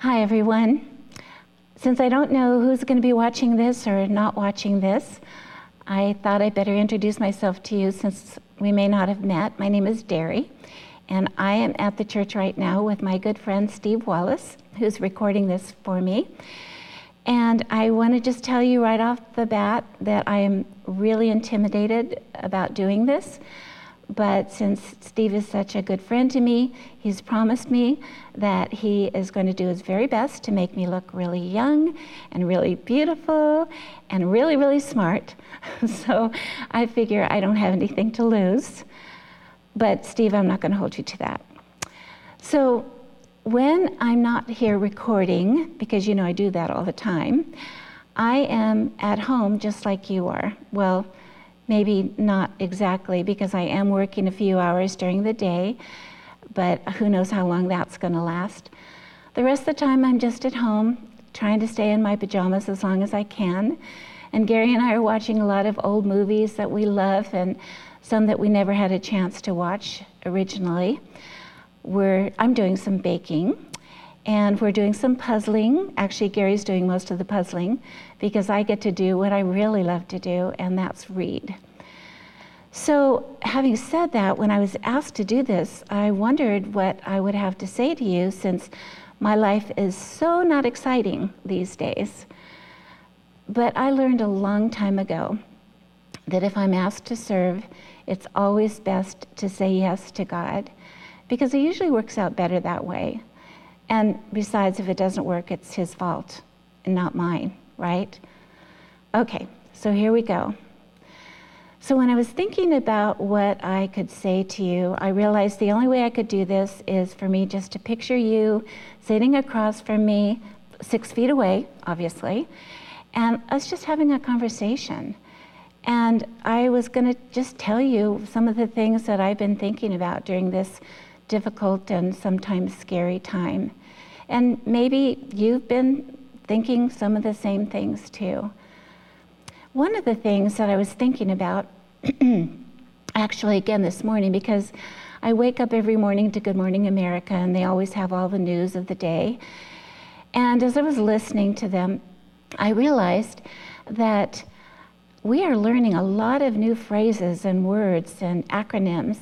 Hi, everyone. Since I don't know who's going to be watching this or not watching this, I thought I'd better introduce myself to you since we may not have met. My name is Derry, and I am at the church right now with my good friend Steve Wallace, who's recording this for me. And I want to just tell you right off the bat that I am really intimidated about doing this. But since Steve is such a good friend to me, he's promised me that he is going to do his very best to make me look really young and really beautiful and really, really smart. so I figure I don't have anything to lose. But Steve, I'm not going to hold you to that. So when I'm not here recording, because you know I do that all the time, I am at home just like you are. Well, Maybe not exactly because I am working a few hours during the day, but who knows how long that's going to last. The rest of the time, I'm just at home trying to stay in my pajamas as long as I can. And Gary and I are watching a lot of old movies that we love and some that we never had a chance to watch originally. We're, I'm doing some baking and we're doing some puzzling. Actually, Gary's doing most of the puzzling because I get to do what I really love to do, and that's read. So, having said that, when I was asked to do this, I wondered what I would have to say to you since my life is so not exciting these days. But I learned a long time ago that if I'm asked to serve, it's always best to say yes to God because it usually works out better that way. And besides, if it doesn't work, it's his fault and not mine, right? Okay, so here we go. So, when I was thinking about what I could say to you, I realized the only way I could do this is for me just to picture you sitting across from me, six feet away, obviously, and us just having a conversation. And I was going to just tell you some of the things that I've been thinking about during this difficult and sometimes scary time. And maybe you've been thinking some of the same things too. One of the things that I was thinking about, actually, again this morning, because I wake up every morning to Good Morning America and they always have all the news of the day. And as I was listening to them, I realized that we are learning a lot of new phrases and words and acronyms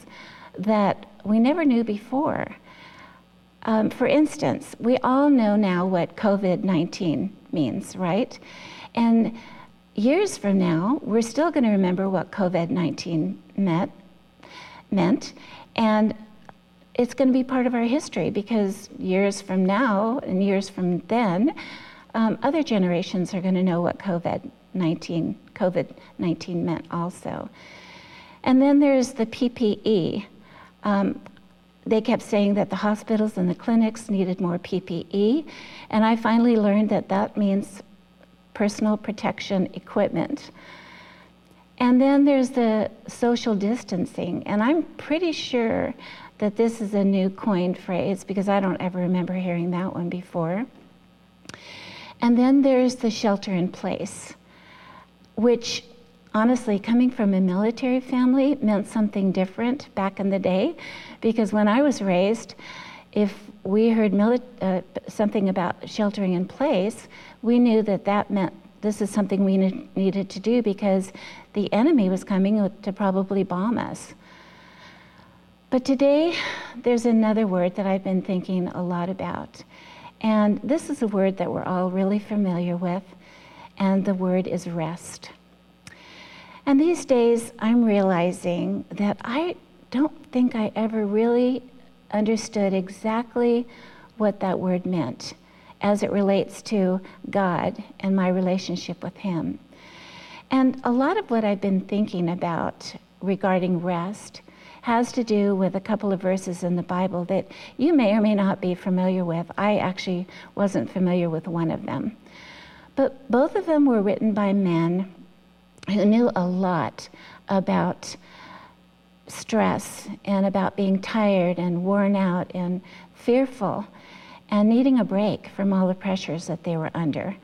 that we never knew before. Um, for instance, we all know now what COVID 19 means, right? And years from now, we're still going to remember what COVID 19 meant, meant. And it's going to be part of our history because years from now and years from then, um, other generations are going to know what COVID 19 COVID 19 meant also. And then there's the PPE. Um, they kept saying that the hospitals and the clinics needed more PPE, and I finally learned that that means personal protection equipment. And then there's the social distancing, and I'm pretty sure that this is a new coined phrase because I don't ever remember hearing that one before. And then there's the shelter in place, which honestly, coming from a military family meant something different back in the day because when I was raised, if we heard mili- uh, something about sheltering in place, we knew that that meant this is something we ne- needed to do because the enemy was coming to probably bomb us. But today, there's another word that I've been thinking a lot about. And this is a word that we're all really familiar with, and the word is rest. And these days, I'm realizing that I don't think I ever really understood exactly what that word meant as it relates to God and my relationship with Him. And a lot of what I've been thinking about regarding rest has to do with a couple of verses in the Bible that you may or may not be familiar with. I actually wasn't familiar with one of them. But both of them were written by men who knew a lot about stress and about being tired and worn out and fearful and needing a break from all the pressures that they were under.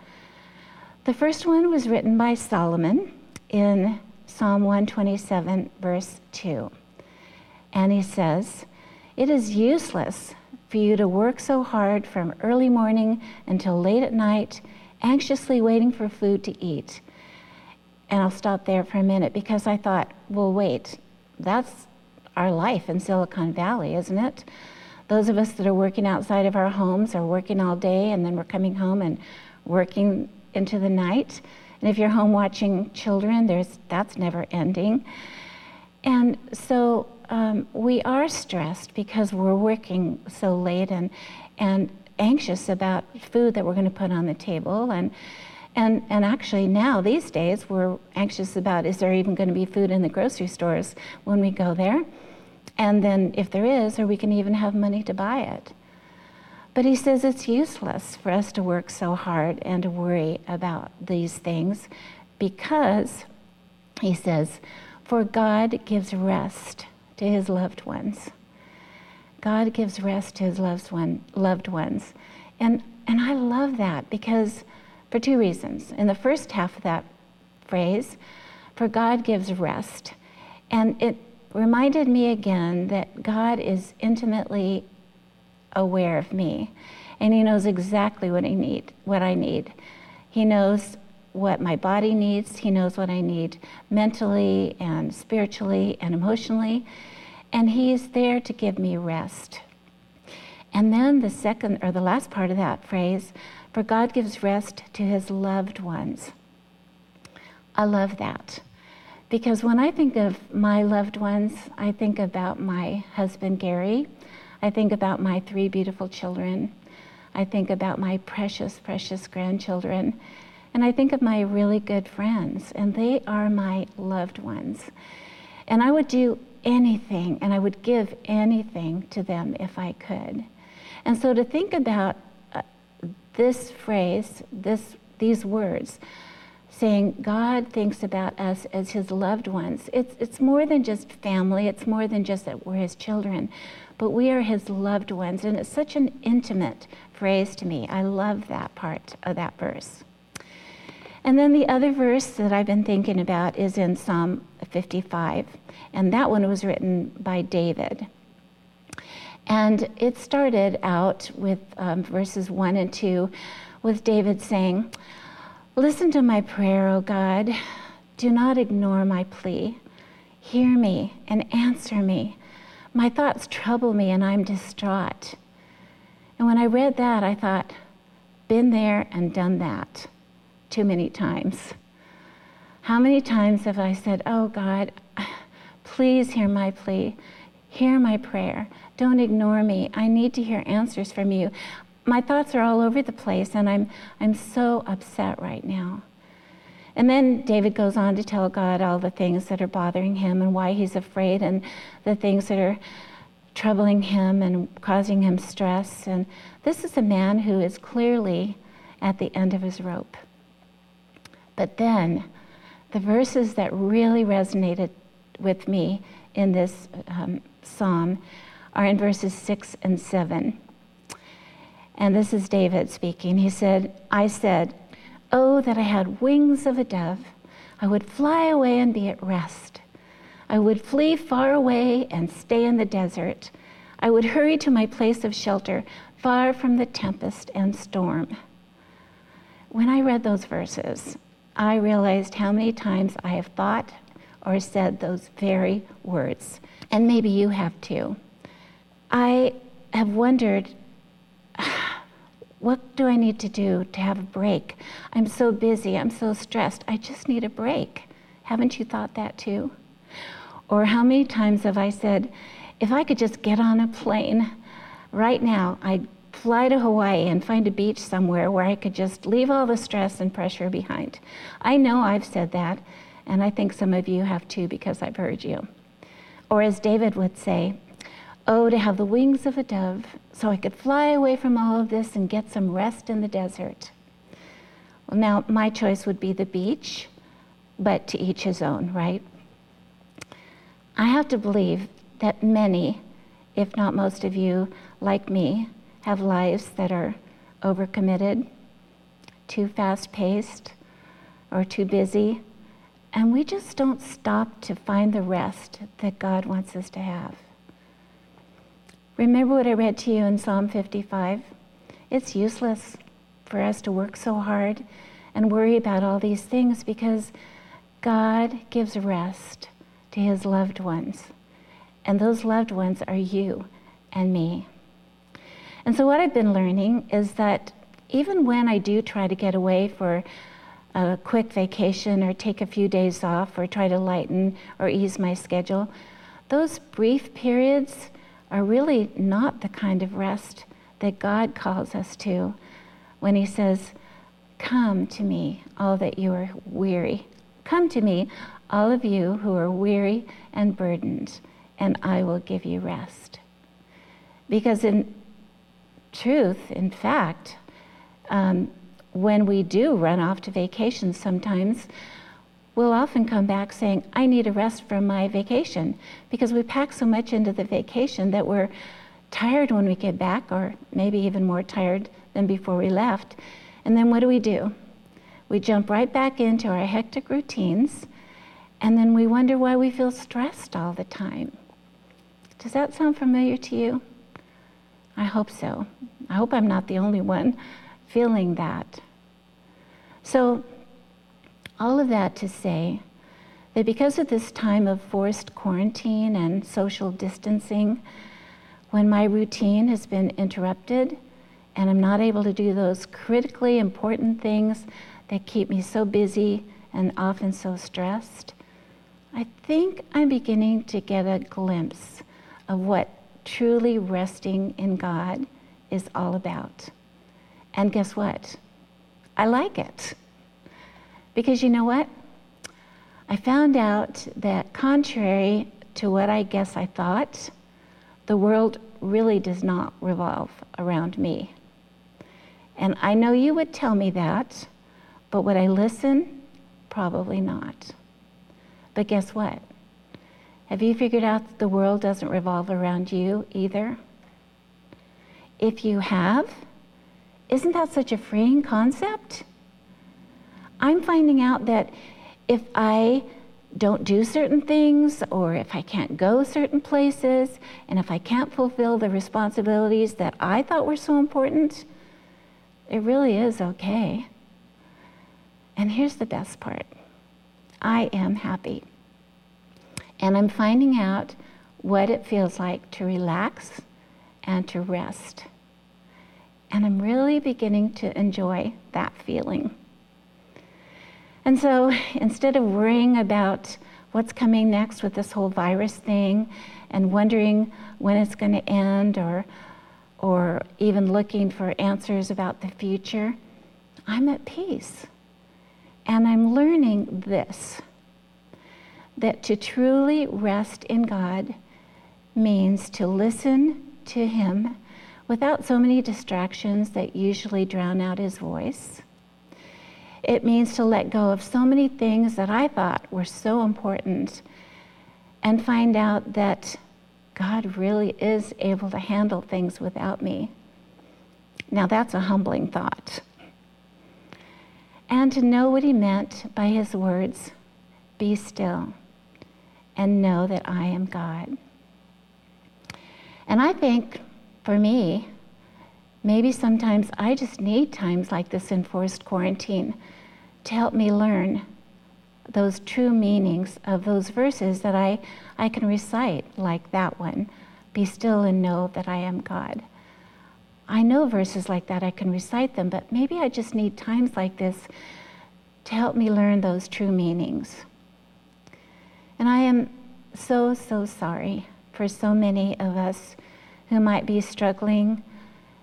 The first one was written by Solomon in Psalm 127, verse 2. And he says, It is useless for you to work so hard from early morning until late at night, anxiously waiting for food to eat. And I'll stop there for a minute because I thought, well, wait, that's our life in Silicon Valley, isn't it? Those of us that are working outside of our homes are working all day and then we're coming home and working into the night. And if you're home watching children, there's, that's never ending. And so um, we are stressed because we're working so late and, and anxious about food that we're going to put on the table. And, and, and actually, now, these days, we're anxious about is there even going to be food in the grocery stores when we go there? And then, if there is, are we can even have money to buy it? But he says it's useless for us to work so hard and to worry about these things because, he says, for God gives rest to his loved ones. God gives rest to his loved, one, loved ones. And, and I love that because, for two reasons. In the first half of that phrase, for God gives rest. And it reminded me again that God is intimately aware of me and he knows exactly what I need, what I need. He knows what my body needs, he knows what I need mentally and spiritually and emotionally, and he is there to give me rest. And then the second or the last part of that phrase, for God gives rest to his loved ones. I love that. Because when I think of my loved ones, I think about my husband, Gary. I think about my three beautiful children. I think about my precious, precious grandchildren. And I think of my really good friends, and they are my loved ones. And I would do anything, and I would give anything to them if I could. And so to think about this phrase, this, these words, saying God thinks about us as his loved ones. It's, it's more than just family, it's more than just that we're his children, but we are his loved ones. And it's such an intimate phrase to me. I love that part of that verse. And then the other verse that I've been thinking about is in Psalm 55, and that one was written by David. And it started out with um, verses 1 and 2 with David saying, Listen to my prayer, O God. Do not ignore my plea. Hear me and answer me. My thoughts trouble me and I'm distraught. And when I read that, I thought, been there and done that too many times. How many times have I said, Oh God, please hear my plea, hear my prayer. Don't ignore me. I need to hear answers from you my thoughts are all over the place, and I'm, I'm so upset right now. And then David goes on to tell God all the things that are bothering him and why he's afraid, and the things that are troubling him and causing him stress. And this is a man who is clearly at the end of his rope. But then, the verses that really resonated with me in this um, psalm are in verses 6 and 7. And this is David speaking. He said, I said, Oh, that I had wings of a dove. I would fly away and be at rest. I would flee far away and stay in the desert. I would hurry to my place of shelter, far from the tempest and storm. When I read those verses, I realized how many times I have thought or said those very words. And maybe you have too. I have wondered what do I need to do to have a break? I'm so busy, I'm so stressed, I just need a break. Haven't you thought that too? Or how many times have I said, if I could just get on a plane right now, I'd fly to Hawaii and find a beach somewhere where I could just leave all the stress and pressure behind. I know I've said that, and I think some of you have too because I've heard you. Or as David would say, Oh, to have the wings of a dove so I could fly away from all of this and get some rest in the desert. Well, now my choice would be the beach, but to each his own, right? I have to believe that many, if not most of you, like me, have lives that are overcommitted, too fast paced, or too busy, and we just don't stop to find the rest that God wants us to have. Remember what I read to you in Psalm 55? It's useless for us to work so hard and worry about all these things because God gives rest to his loved ones. And those loved ones are you and me. And so, what I've been learning is that even when I do try to get away for a quick vacation or take a few days off or try to lighten or ease my schedule, those brief periods are really not the kind of rest that God calls us to when He says, Come to me, all that you are weary. Come to me, all of you who are weary and burdened, and I will give you rest. Because in truth, in fact, um, when we do run off to vacation sometimes, we'll often come back saying, I need a rest from my vacation because we pack so much into the vacation that we're tired when we get back, or maybe even more tired than before we left. And then what do we do? We jump right back into our hectic routines, and then we wonder why we feel stressed all the time. Does that sound familiar to you? I hope so. I hope I'm not the only one feeling that. So, all of that to say that because of this time of forced quarantine and social distancing, when my routine has been interrupted and I'm not able to do those critically important things that keep me so busy and often so stressed, I think I'm beginning to get a glimpse of what truly resting in God is all about. And guess what? I like it. Because you know what? I found out that contrary to what I guess I thought, the world really does not revolve around me. And I know you would tell me that, but would I listen? Probably not. But guess what? Have you figured out that the world doesn't revolve around you either? If you have, isn't that such a freeing concept? I'm finding out that if I don't do certain things, or if I can't go certain places, and if I can't fulfill the responsibilities that I thought were so important, it really is okay. And here's the best part I am happy. And I'm finding out what it feels like to relax and to rest. And I'm really beginning to enjoy that feeling. And so instead of worrying about what's coming next with this whole virus thing and wondering when it's going to end or, or even looking for answers about the future, I'm at peace. And I'm learning this that to truly rest in God means to listen to Him without so many distractions that usually drown out his voice. It means to let go of so many things that I thought were so important and find out that God really is able to handle things without me. Now, that's a humbling thought. And to know what he meant by his words be still and know that I am God. And I think for me, maybe sometimes I just need times like this enforced quarantine to help me learn those true meanings of those verses that I, I can recite, like that one Be still and know that I am God. I know verses like that, I can recite them, but maybe I just need times like this to help me learn those true meanings. And I am so, so sorry for so many of us who might be struggling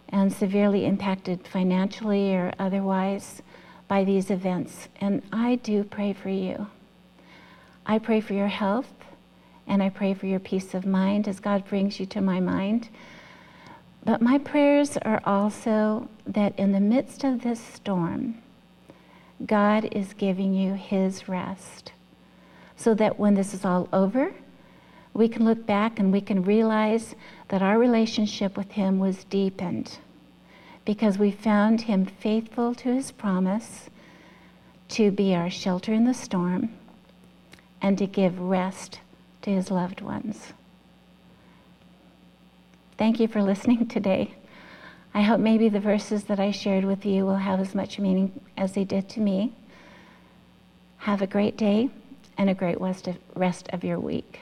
and severely impacted financially or otherwise by these events. And I do pray for you. I pray for your health and I pray for your peace of mind as God brings you to my mind. But my prayers are also that in the midst of this storm, God is giving you his rest so that when this is all over, we can look back and we can realize that our relationship with Him was deepened because we found Him faithful to His promise to be our shelter in the storm and to give rest to His loved ones. thank you for listening today. I hope maybe the verses that I shared with you will have as much meaning as they did to me. Have a great day and a great rest of, your week.